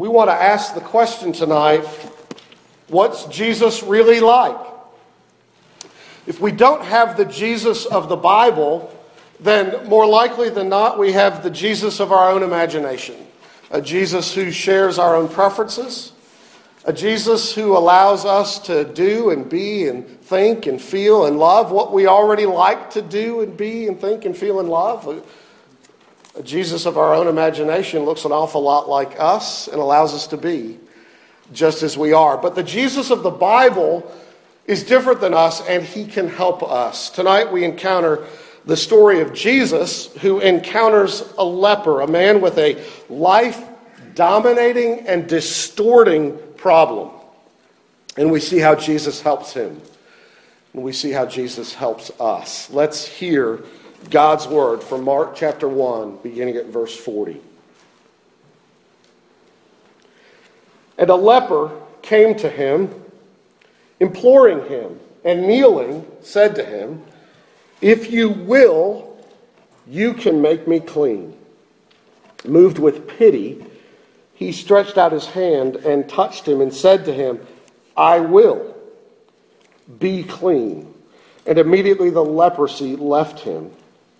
we want to ask the question tonight what's Jesus really like? If we don't have the Jesus of the Bible, then more likely than not, we have the Jesus of our own imagination. A Jesus who shares our own preferences, a Jesus who allows us to do and be and think and feel and love what we already like to do and be and think and feel and love. Jesus of our own imagination looks an awful lot like us and allows us to be just as we are. But the Jesus of the Bible is different than us and he can help us. Tonight we encounter the story of Jesus who encounters a leper, a man with a life dominating and distorting problem. And we see how Jesus helps him. And we see how Jesus helps us. Let's hear God's word from Mark chapter 1, beginning at verse 40. And a leper came to him, imploring him, and kneeling, said to him, If you will, you can make me clean. Moved with pity, he stretched out his hand and touched him and said to him, I will be clean. And immediately the leprosy left him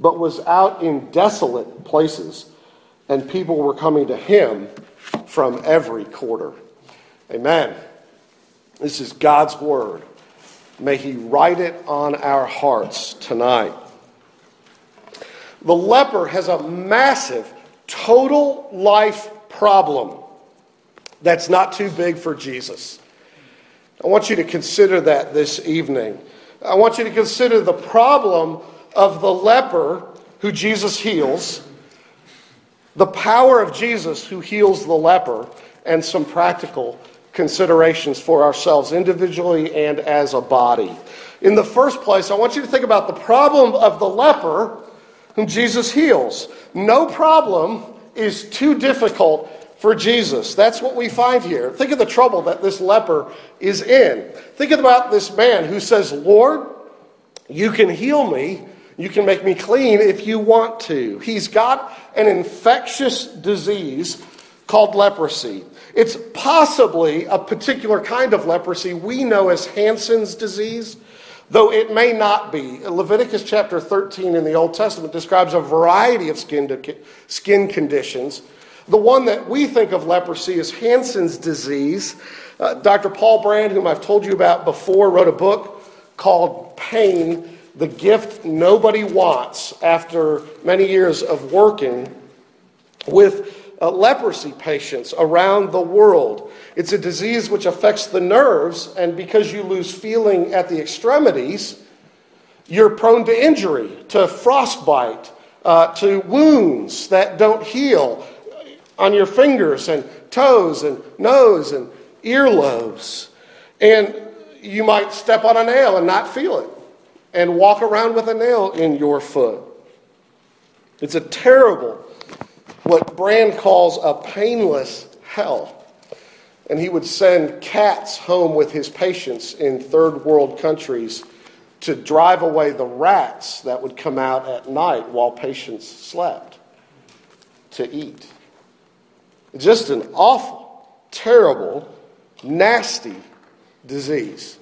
but was out in desolate places, and people were coming to him from every quarter. Amen. This is God's word. May he write it on our hearts tonight. The leper has a massive total life problem that's not too big for Jesus. I want you to consider that this evening. I want you to consider the problem of the leper who Jesus heals, the power of Jesus who heals the leper, and some practical considerations for ourselves individually and as a body. In the first place, I want you to think about the problem of the leper whom Jesus heals. No problem is too difficult for Jesus. That's what we find here. Think of the trouble that this leper is in. Think about this man who says, Lord, you can heal me you can make me clean if you want to. He's got an infectious disease called leprosy. It's possibly a particular kind of leprosy we know as Hansen's disease, though it may not be. Leviticus chapter 13 in the Old Testament describes a variety of skin, skin conditions. The one that we think of leprosy is Hansen's disease. Uh, Dr. Paul Brand, whom I've told you about before, wrote a book called Pain the gift nobody wants after many years of working with uh, leprosy patients around the world. It's a disease which affects the nerves, and because you lose feeling at the extremities, you're prone to injury, to frostbite, uh, to wounds that don't heal on your fingers and toes and nose and earlobes. And you might step on a nail and not feel it and walk around with a nail in your foot. It's a terrible, what Brand calls a painless hell. And he would send cats home with his patients in third world countries to drive away the rats that would come out at night while patients slept to eat. Just an awful, terrible, nasty disease.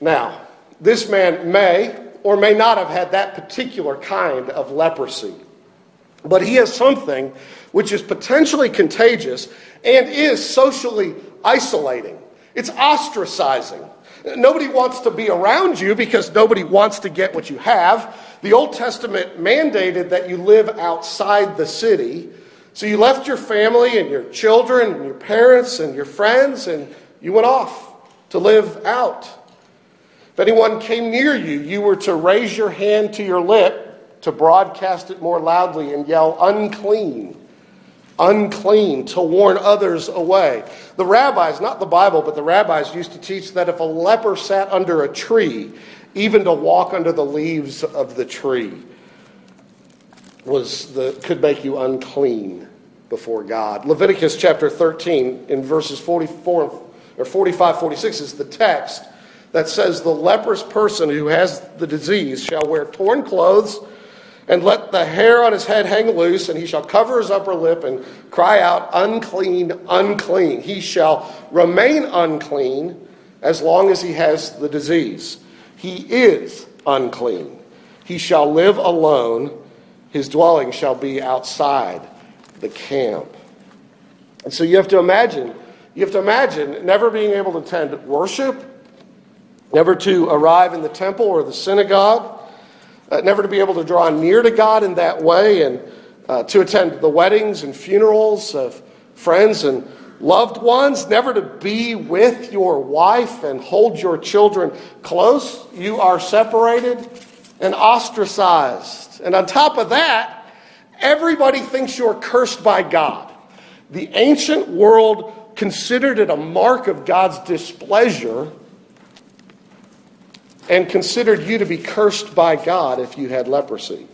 Now, this man may or may not have had that particular kind of leprosy. But he has something which is potentially contagious and is socially isolating. It's ostracizing. Nobody wants to be around you because nobody wants to get what you have. The Old Testament mandated that you live outside the city. So you left your family and your children and your parents and your friends and you went off to live out. If anyone came near you, you were to raise your hand to your lip to broadcast it more loudly and yell, unclean. unclean to warn others away. The rabbis, not the Bible, but the rabbis used to teach that if a leper sat under a tree, even to walk under the leaves of the tree was the, could make you unclean before God. Leviticus chapter 13 in verses 44 or 45 46 is the text that says the leprous person who has the disease shall wear torn clothes and let the hair on his head hang loose, and he shall cover his upper lip and cry out, Unclean, unclean. He shall remain unclean as long as he has the disease. He is unclean. He shall live alone. His dwelling shall be outside the camp. And so you have to imagine, you have to imagine never being able to attend worship, never to arrive in the temple or the synagogue uh, never to be able to draw near to God in that way, and uh, to attend the weddings and funerals of friends and loved ones, never to be with your wife and hold your children close. You are separated and ostracized. And on top of that, everybody thinks you're cursed by God. The ancient world considered it a mark of God's displeasure and considered you to be cursed by God if you had leprosy.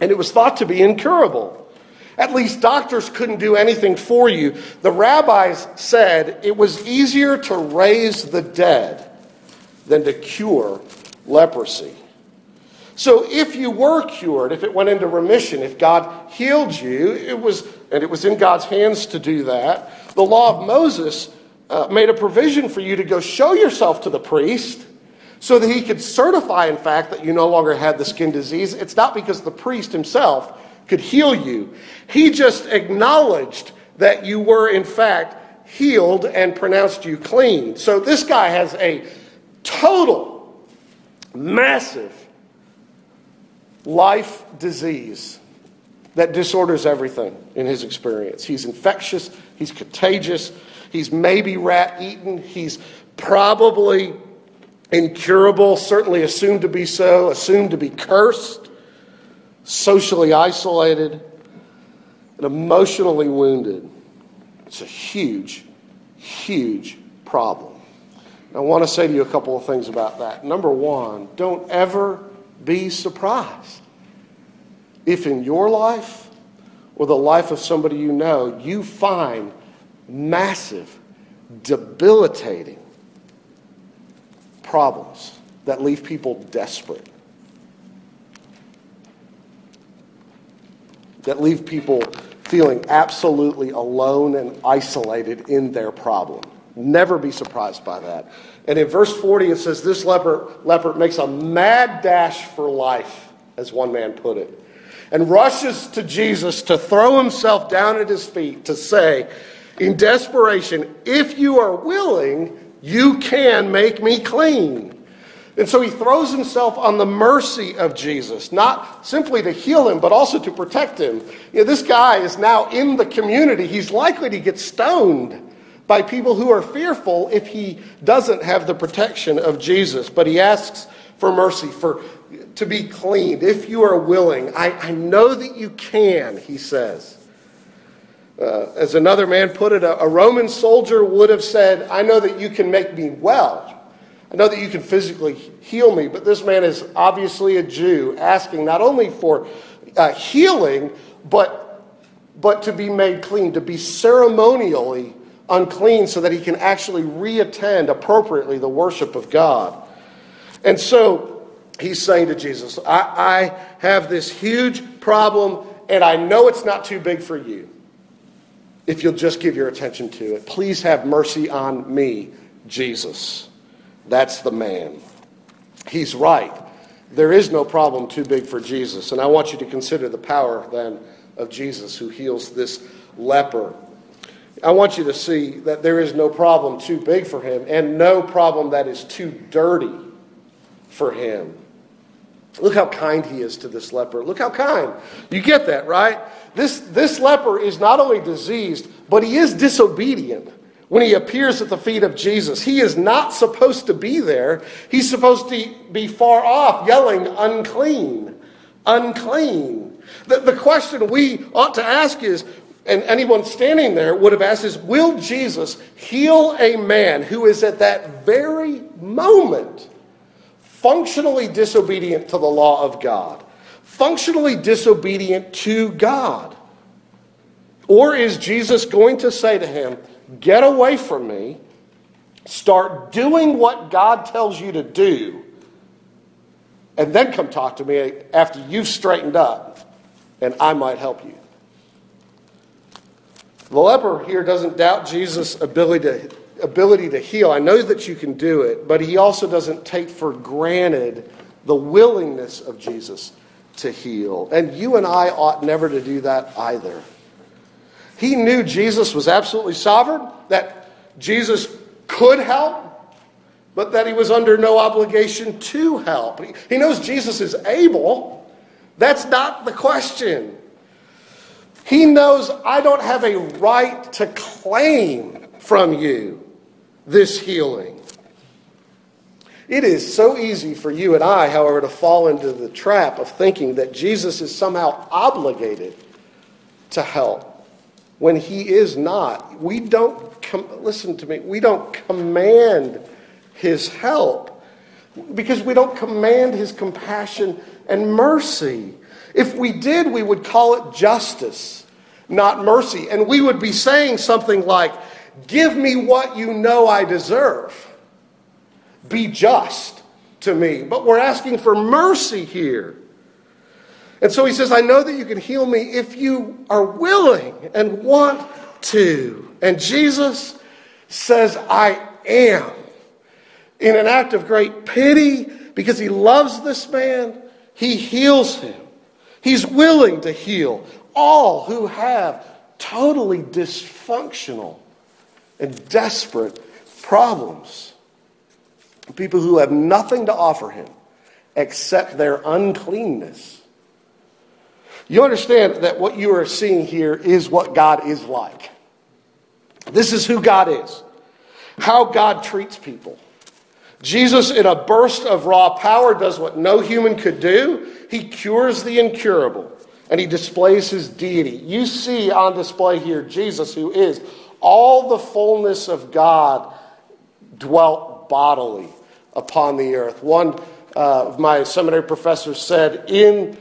And it was thought to be incurable. At least doctors couldn't do anything for you. The rabbis said it was easier to raise the dead than to cure leprosy. So if you were cured, if it went into remission, if God healed you, it was and it was in God's hands to do that. The law of Moses uh, made a provision for you to go show yourself to the priest so that he could certify, in fact, that you no longer had the skin disease. It's not because the priest himself could heal you, he just acknowledged that you were, in fact, healed and pronounced you clean. So this guy has a total, massive life disease that disorders everything in his experience. He's infectious, he's contagious, he's maybe rat eaten, he's probably incurable, certainly assumed to be so, assumed to be cursed, socially isolated, and emotionally wounded. It's a huge, huge problem. I want to say to you a couple of things about that. Number one, don't ever be surprised if in your life or the life of somebody you know, you find massive, debilitating problems that leave people desperate, that leave people feeling absolutely alone and isolated in their problem. Never be surprised by that. And in verse 40, it says, This leper, leper makes a mad dash for life, as one man put it, and rushes to Jesus to throw himself down at his feet to say, in desperation, If you are willing, you can make me clean. And so he throws himself on the mercy of Jesus, not simply to heal him, but also to protect him. You know, this guy is now in the community. He's likely to get stoned by people who are fearful if he doesn't have the protection of Jesus. But he asks for mercy, for to be cleaned, if you are willing. I, I know that you can, he says. Uh, as another man put it, a, a Roman soldier would have said, I know that you can make me well. I know that you can physically heal me, but this man is obviously a Jew asking not only for uh, healing, but, but to be made clean, to be ceremonially unclean so that he can actually reattend appropriately the worship of God. And so he's saying to Jesus, I, I have this huge problem, and I know it's not too big for you if you'll just give your attention to it. Please have mercy on me, Jesus. That's the man. He's right. There is no problem too big for Jesus. And I want you to consider the power then of Jesus who heals this leper. I want you to see that there is no problem too big for him and no problem that is too dirty for him. Look how kind he is to this leper. Look how kind. You get that, right? This, this leper is not only diseased, but he is disobedient when he appears at the feet of Jesus. He is not supposed to be there. He's supposed to be far off, yelling, unclean, unclean. The, the question we ought to ask is and anyone standing there would have asked is Will Jesus heal a man who is at that very moment functionally disobedient to the law of God, functionally disobedient to God? Or is Jesus going to say to him, Get away from me, start doing what God tells you to do, and then come talk to me after you've straightened up, and I might help you? The leper here doesn't doubt Jesus' ability to, ability to heal. I know that you can do it, but he also doesn't take for granted the willingness of Jesus to heal. And you and I ought never to do that either. He knew Jesus was absolutely sovereign, that Jesus could help, but that he was under no obligation to help. He knows Jesus is able. That's not the question. He knows I don't have a right to claim from you this healing. It is so easy for you and I, however, to fall into the trap of thinking that Jesus is somehow obligated to help when he is not. We don't, com- listen to me, we don't command his help because we don't command his compassion and mercy. If we did, we would call it justice, not mercy. And we would be saying something like, Give me what you know I deserve. Be just to me. But we're asking for mercy here. And so he says, I know that you can heal me if you are willing and want to. And Jesus says, I am. In an act of great pity, because he loves this man, he heals him. He's willing to heal all who have totally dysfunctional and desperate problems. People who have nothing to offer him except their uncleanness you understand that what you are seeing here is what God is like. This is who God is, how God treats people. Jesus, in a burst of raw power, does what no human could do. He cures the incurable and he displays his deity. You see on display here Jesus, who is all the fullness of God dwelt bodily upon the earth. One uh, of my seminary professors said, In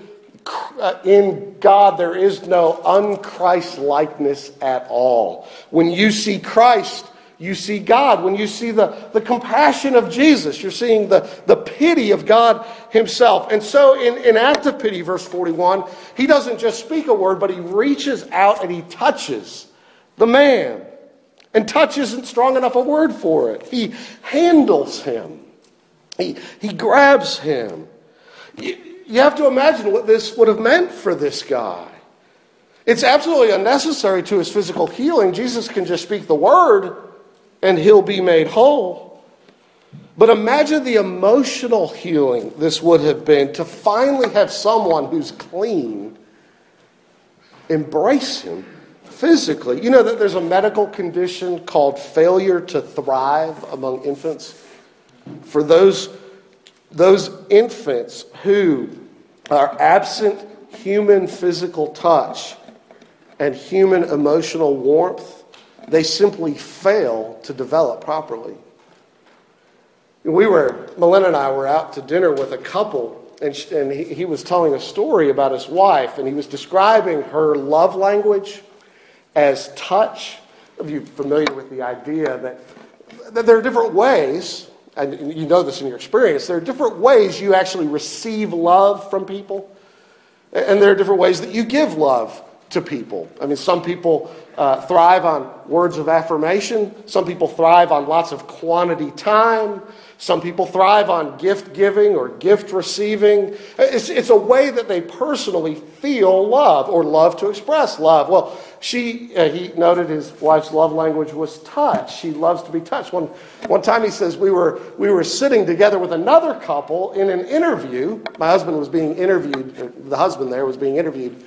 uh, in God, there is no unchrist likeness at all. When you see Christ, you see God. When you see the, the compassion of Jesus, you're seeing the, the pity of God Himself. And so, in, in act of pity, verse 41, He doesn't just speak a word, but He reaches out and He touches the man. And touch isn't strong enough a word for it. He handles him, He, he grabs him you have to imagine what this would have meant for this guy. It's absolutely unnecessary to his physical healing. Jesus can just speak the word and he'll be made whole. But imagine the emotional healing this would have been to finally have someone who's clean embrace him physically. You know that there's a medical condition called failure to thrive among infants. For those those infants who are absent human physical touch and human emotional warmth, they simply fail to develop properly. We were, Melinda and I were out to dinner with a couple, and, she, and he, he was telling a story about his wife, and he was describing her love language as touch. Are you familiar with the idea that, that there are different ways and you know this in your experience, there are different ways you actually receive love from people, and there are different ways that you give love to people. I mean, some people uh, thrive on words of affirmation, some people thrive on lots of quantity time, some people thrive on gift giving or gift receiving. It's, it's a way that they personally feel love or love to express love. Well, she, uh, he noted his wife's love language was touch. She loves to be touched. One, one time he says we were, we were sitting together with another couple in an interview. My husband was being interviewed, the husband there was being interviewed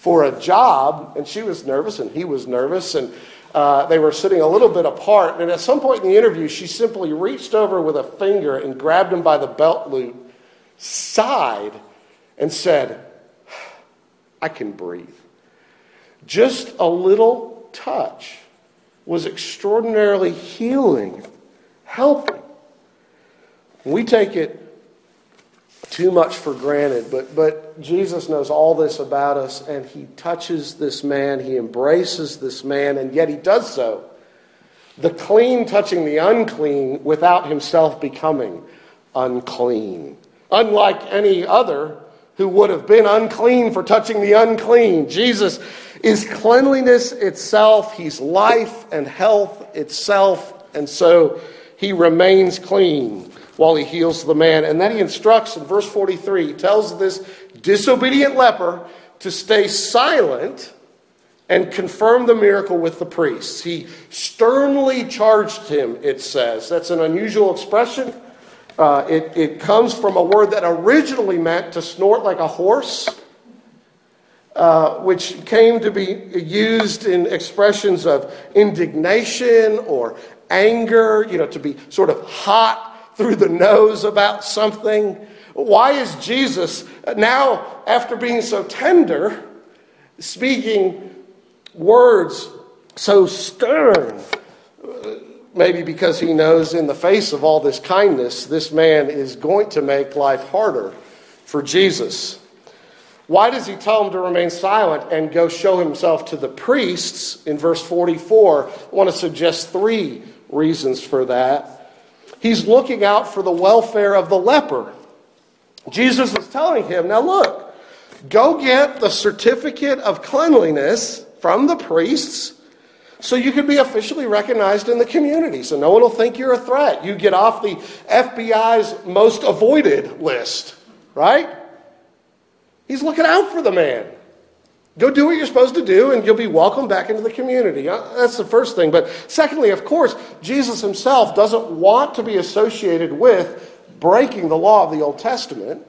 for a job, and she was nervous and he was nervous. And uh, they were sitting a little bit apart. And at some point in the interview, she simply reached over with a finger and grabbed him by the belt loop, sighed, and said, I can breathe. just a little touch was extraordinarily healing, helping. We take it too much for granted, but, but Jesus knows all this about us, and he touches this man, he embraces this man, and yet he does so. The clean touching the unclean without himself becoming unclean. Unlike any other who would have been unclean for touching the unclean, Jesus is cleanliness itself. He's life and health itself, and so he remains clean while he heals the man. And then he instructs in verse 43, he tells this disobedient leper to stay silent and confirm the miracle with the priests. He sternly charged him, it says. That's an unusual expression. Uh, it, it comes from a word that originally meant to snort like a horse. Uh, which came to be used in expressions of indignation or anger, you know, to be sort of hot through the nose about something? Why is Jesus now, after being so tender, speaking words so stern? Maybe because he knows in the face of all this kindness, this man is going to make life harder for Jesus. Why does he tell him to remain silent and go show himself to the priests in verse 44? I want to suggest three reasons for that. He's looking out for the welfare of the leper. Jesus is telling him, now look, go get the certificate of cleanliness from the priests so you can be officially recognized in the community so no one will think you're a threat. You get off the FBI's most avoided list, right? He's looking out for the man. Go do what you're supposed to do, and you'll be welcomed back into the community. Uh, that's the first thing. But secondly, of course, Jesus himself doesn't want to be associated with breaking the law of the Old Testament.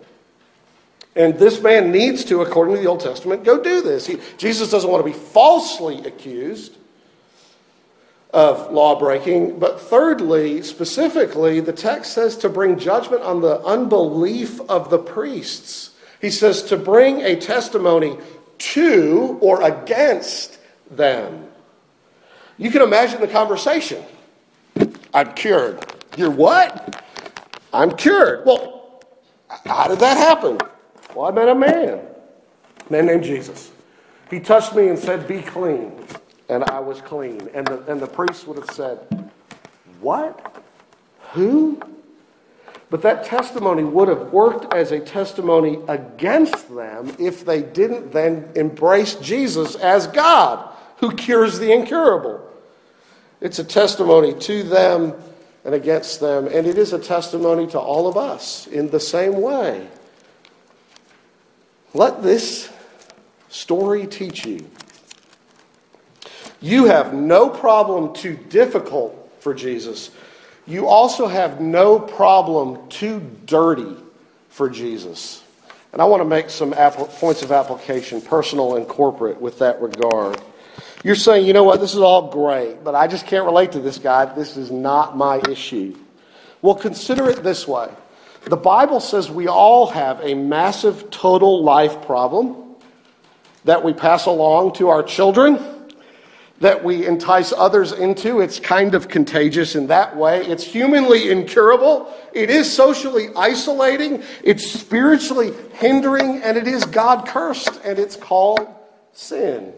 And this man needs to, according to the Old Testament, go do this. He, Jesus doesn't want to be falsely accused of law breaking. But thirdly, specifically, the text says to bring judgment on the unbelief of the priests. He says to bring a testimony to or against them. You can imagine the conversation. I'm cured. You're what? I'm cured. Well, how did that happen? Well, I met a man, a man named Jesus. He touched me and said, Be clean. And I was clean. And the, and the priest would have said, What? Who? But that testimony would have worked as a testimony against them if they didn't then embrace Jesus as God who cures the incurable. It's a testimony to them and against them, and it is a testimony to all of us in the same way. Let this story teach you. You have no problem too difficult for Jesus you also have no problem too dirty for Jesus. And I want to make some points of application, personal and corporate, with that regard. You're saying, you know what, this is all great, but I just can't relate to this guy. This is not my issue. Well, consider it this way the Bible says we all have a massive total life problem that we pass along to our children that we entice others into. It's kind of contagious in that way. It's humanly incurable. It is socially isolating. It's spiritually hindering, and it is God cursed, and it's called sin.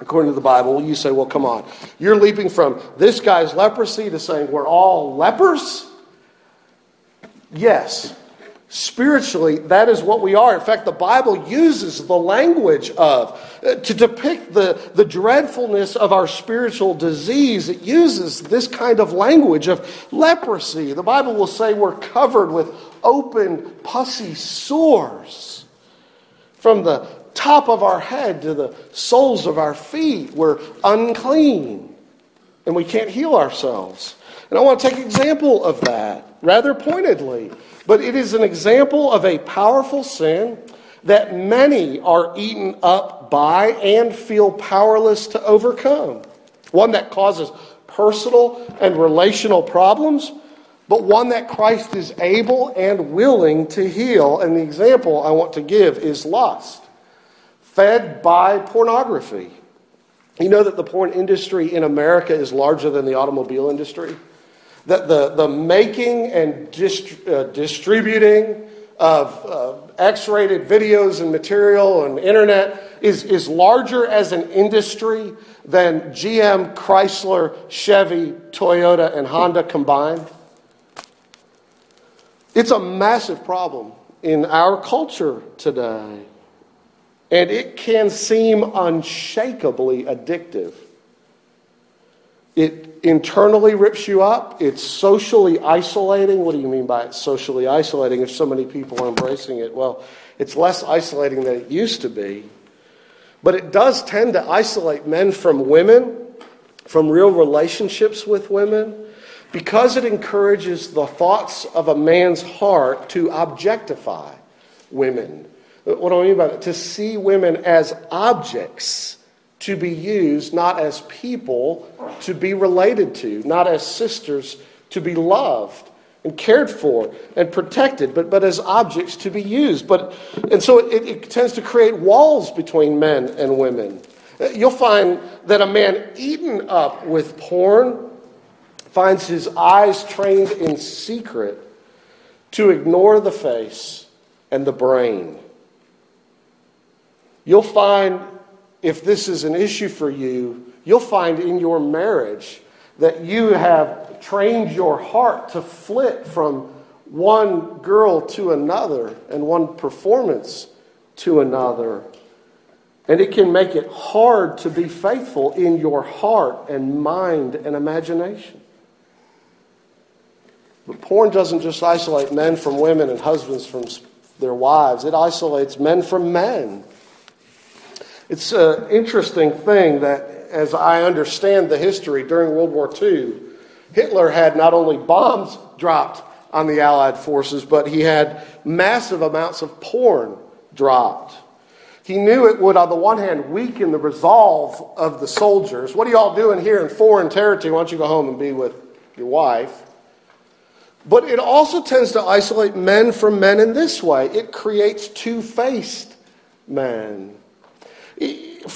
According to the Bible, you say, well, come on. You're leaping from this guy's leprosy to saying we're all lepers? Yes. Spiritually, that is what we are. In fact, the Bible uses the language of, uh, to depict the, the dreadfulness of our spiritual disease. It uses this kind of language of leprosy. The Bible will say we're covered with open, pussy sores. From the top of our head to the soles of our feet, we're unclean and we can't heal ourselves. And I want to take example of that rather pointedly. But it is an example of a powerful sin that many are eaten up by and feel powerless to overcome. One that causes personal and relational problems, but one that Christ is able and willing to heal. And the example I want to give is lust. fed by pornography. You know that the porn industry in America is larger than the automobile industry? That the, the making and dist- uh, distributing of uh, X rated videos and material and internet is, is larger as an industry than GM, Chrysler, Chevy, Toyota, and Honda combined. It's a massive problem in our culture today. And it can seem unshakably addictive. It internally rips you up. It's socially isolating. What do you mean by it socially isolating if so many people are embracing it? Well, it's less isolating than it used to be. But it does tend to isolate men from women, from real relationships with women, because it encourages the thoughts of a man's heart to objectify women. What do I mean by that? To see women as objects to be used, not as people to be related to, not as sisters to be loved and cared for and protected, but, but as objects to be used. But, and so it, it tends to create walls between men and women. You'll find that a man eaten up with porn finds his eyes trained in secret to ignore the face and the brain. You'll find, if this is an issue for you, you'll find in your marriage that you have trained your heart to flit from one girl to another and one performance to another. And it can make it hard to be faithful in your heart and mind and imagination. But porn doesn't just isolate men from women and husbands from their wives, it isolates men from men. It's an interesting thing that, as I understand the history during World War II, Hitler had not only bombs dropped on the Allied forces, but he had massive amounts of porn dropped. He knew it would, on the one hand, weaken the resolve of the soldiers. What are y'all doing here in foreign territory? Why don't you go home and be with your wife? But it also tends to isolate men from men in this way it creates two faced men.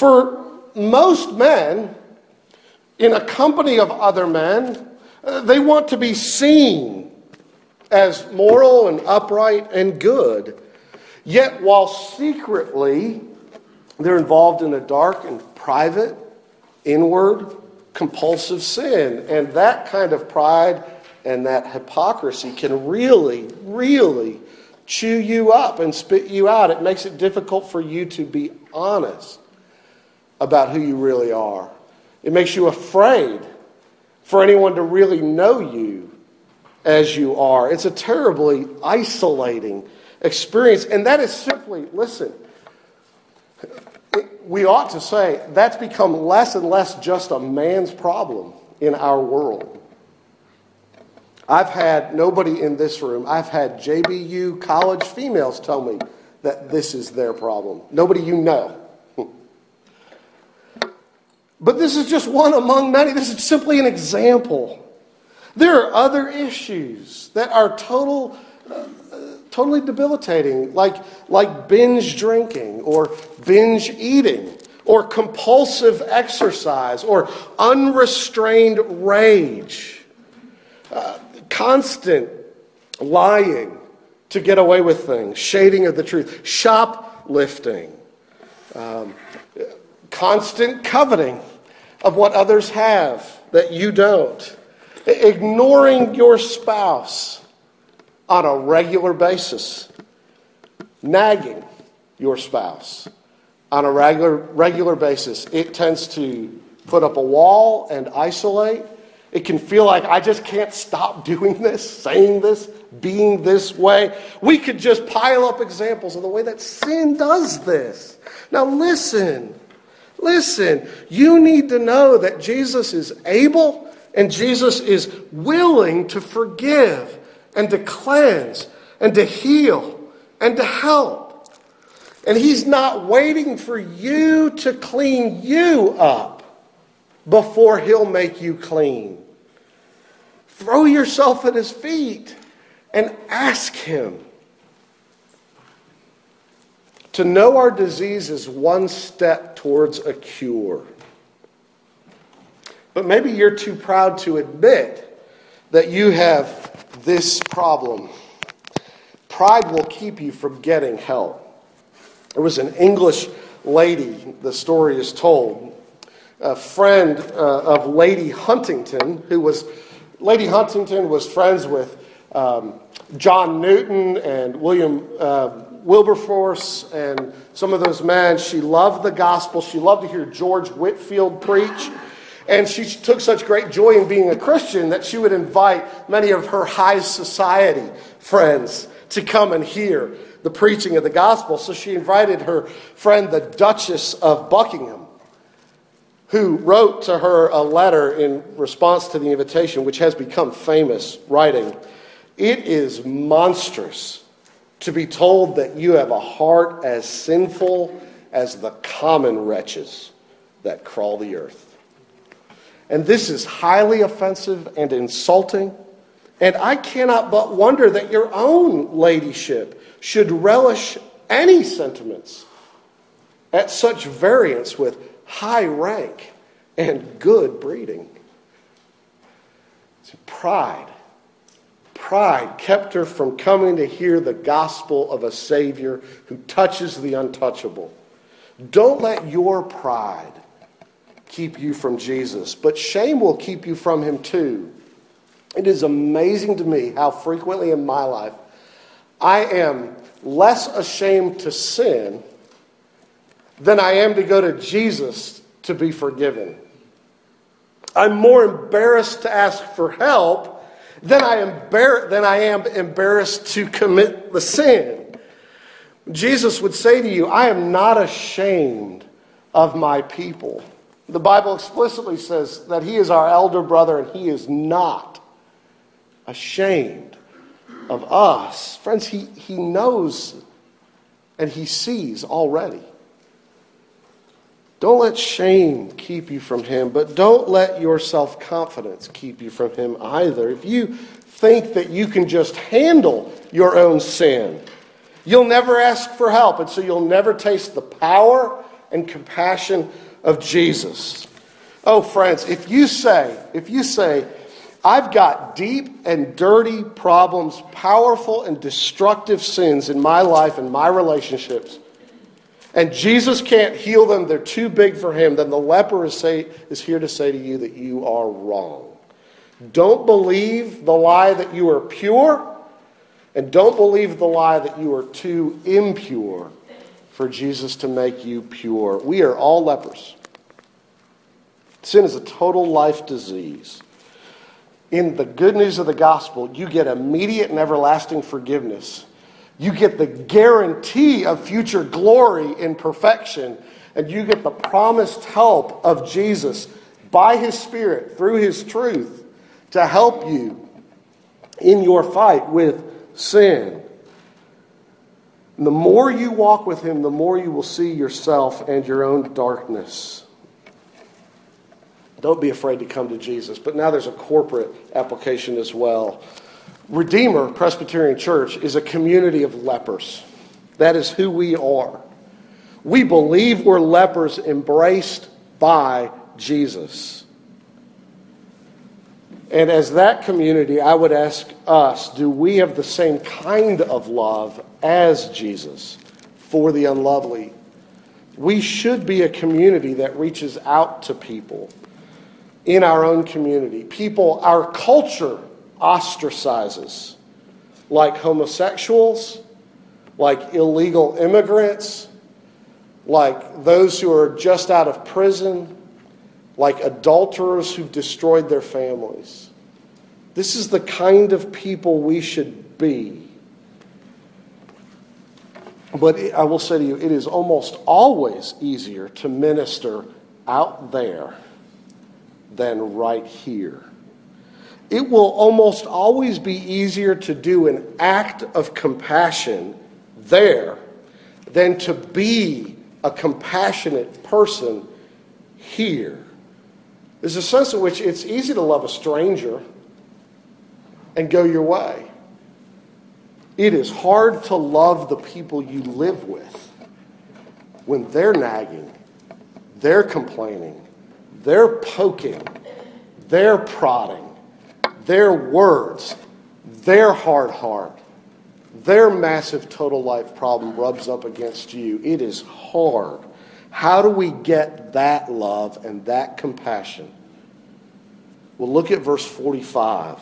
For most men, in a company of other men, uh, they want to be seen as moral and upright and good. Yet, while secretly they're involved in a dark and private, inward, compulsive sin. And that kind of pride and that hypocrisy can really, really chew you up and spit you out. It makes it difficult for you to be honest about who you really are. It makes you afraid for anyone to really know you as you are. It's a terribly isolating experience. And that is simply, listen, we ought to say that's become less and less just a man's problem in our world. I've had nobody in this room, I've had JBU college females tell me that this is their problem. Nobody you know. But this is just one among many. This is simply an example. There are other issues that are total, uh, totally debilitating, like, like binge drinking or binge eating or compulsive exercise or unrestrained rage. Uh, constant lying to get away with things, shading of the truth, shoplifting, um, constant coveting of what others have that you don't, ignoring your spouse on a regular basis, nagging your spouse on a regular, regular basis. It tends to put up a wall and isolate it can feel like I just can't stop doing this, saying this, being this way. We could just pile up examples of the way that sin does this. Now, listen, listen. You need to know that Jesus is able and Jesus is willing to forgive and to cleanse and to heal and to help. And He's not waiting for you to clean you up before He'll make you clean. Throw yourself at his feet and ask him. To know our disease is one step towards a cure. But maybe you're too proud to admit that you have this problem. Pride will keep you from getting help. There was an English lady, the story is told, a friend uh, of Lady Huntingdon, who was, Lady Huntingdon was friends with um, John Newton and William uh, Wilberforce and some of those men. She loved the gospel. She loved to hear George Whitefield preach. And she took such great joy in being a Christian that she would invite many of her high society friends to come and hear the preaching of the gospel. So she invited her friend, the Duchess of Buckingham, who wrote to her a letter in response to the invitation, which has become famous, writing, It is monstrous to be told that you have a heart as sinful as the common wretches that crawl the earth. And this is highly offensive and insulting. And I cannot but wonder that your own ladyship should relish any sentiments at such variance with high rank and good breeding. It's pride. Pride kept her from coming to hear the gospel of a Savior who touches the untouchable. Don't let your pride keep you from Jesus, but shame will keep you from him too. It is amazing to me how frequently in my life I am less ashamed to sin than I am to go to Jesus to be forgiven. I'm more embarrassed to ask for help than I am, than I am embarrassed to commit the sin. Jesus would say to you, I am not ashamed of my people. The Bible explicitly says that he is our elder brother and he is not ashamed of us. Friends, he, he knows and he sees already. Don't let shame keep you from him, but don't let your self confidence keep you from him either. If you think that you can just handle your own sin, you'll never ask for help, and so you'll never taste the power and compassion of Jesus. Oh, friends, if you say, if you say, I've got deep and dirty problems, powerful and destructive sins in my life and my relationships, and Jesus can't heal them, they're too big for him, then the leper is, say, is here to say to you that you are wrong. Don't believe the lie that you are pure, and don't believe the lie that you are too impure for Jesus to make you pure. We are all lepers. Sin is a total life disease. In the good news of the gospel, you get immediate and everlasting forgiveness. You get the guarantee of future glory in perfection, and you get the promised help of Jesus by his Spirit through his truth to help you in your fight with sin. And the more you walk with him, the more you will see yourself and your own darkness. Don't be afraid to come to Jesus. But now there's a corporate application as well. Redeemer Presbyterian Church is a community of lepers. That is who we are. We believe we're lepers embraced by Jesus. And as that community, I would ask us do we have the same kind of love as Jesus for the unlovely? We should be a community that reaches out to people in our own community. People, our culture ostracizes, like homosexuals, like illegal immigrants, like those who are just out of prison, like adulterers who've destroyed their families. This is the kind of people we should be. But I will say to you, it is almost always easier to minister out there than right here. It will almost always be easier to do an act of compassion there than to be a compassionate person here. There's a sense in which it's easy to love a stranger and go your way. It is hard to love the people you live with when they're nagging, they're complaining, they're poking, they're prodding, their words, their hard heart, their massive total life problem rubs up against you. It is hard. How do we get that love and that compassion? Well, look at verse 45.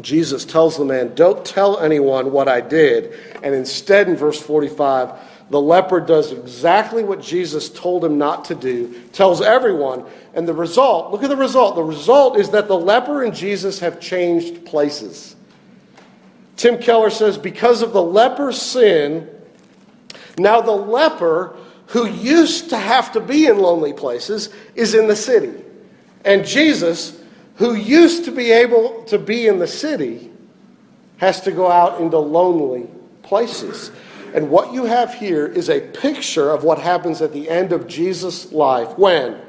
Jesus tells the man, Don't tell anyone what I did. And instead, in verse 45, the leper does exactly what Jesus told him not to do, tells everyone. And the result, look at the result. The result is that the leper and Jesus have changed places. Tim Keller says, Because of the leper's sin, now the leper who used to have to be in lonely places is in the city. And Jesus who used to be able to be in the city has to go out into lonely places. And what you have here is a picture of what happens at the end of Jesus' life when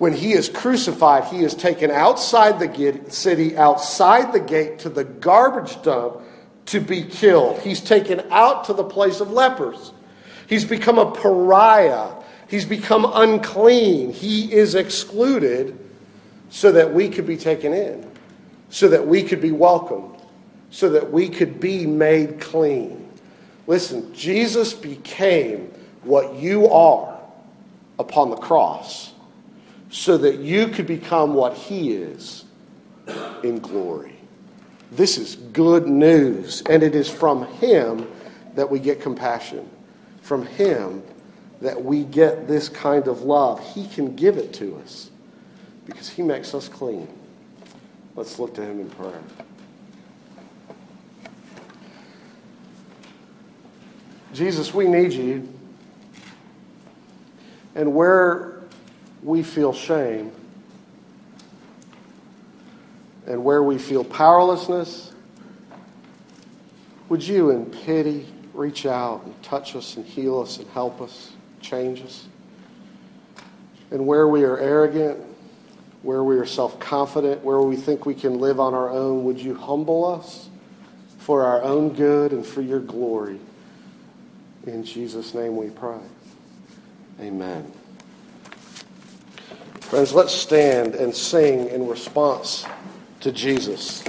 when he is crucified, he is taken outside the city, outside the gate to the garbage dump to be killed. He's taken out to the place of lepers. He's become a pariah. He's become unclean. He is excluded so that we could be taken in, so that we could be welcomed, so that we could be made clean. Listen, Jesus became what you are upon the cross so that you could become what he is in glory. This is good news, and it is from him that we get compassion. From him that we get this kind of love. He can give it to us because he makes us clean. Let's look to him in prayer. Jesus, we need you. And where we feel shame and where we feel powerlessness, would you, in pity, reach out and touch us and heal us and help us, change us? And where we are arrogant where we are self confident, where we think we can live on our own, would you humble us for our own good and for your glory? In Jesus' name we pray. Amen. Friends, let's stand and sing in response to Jesus.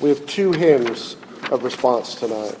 We have two hymns of response tonight.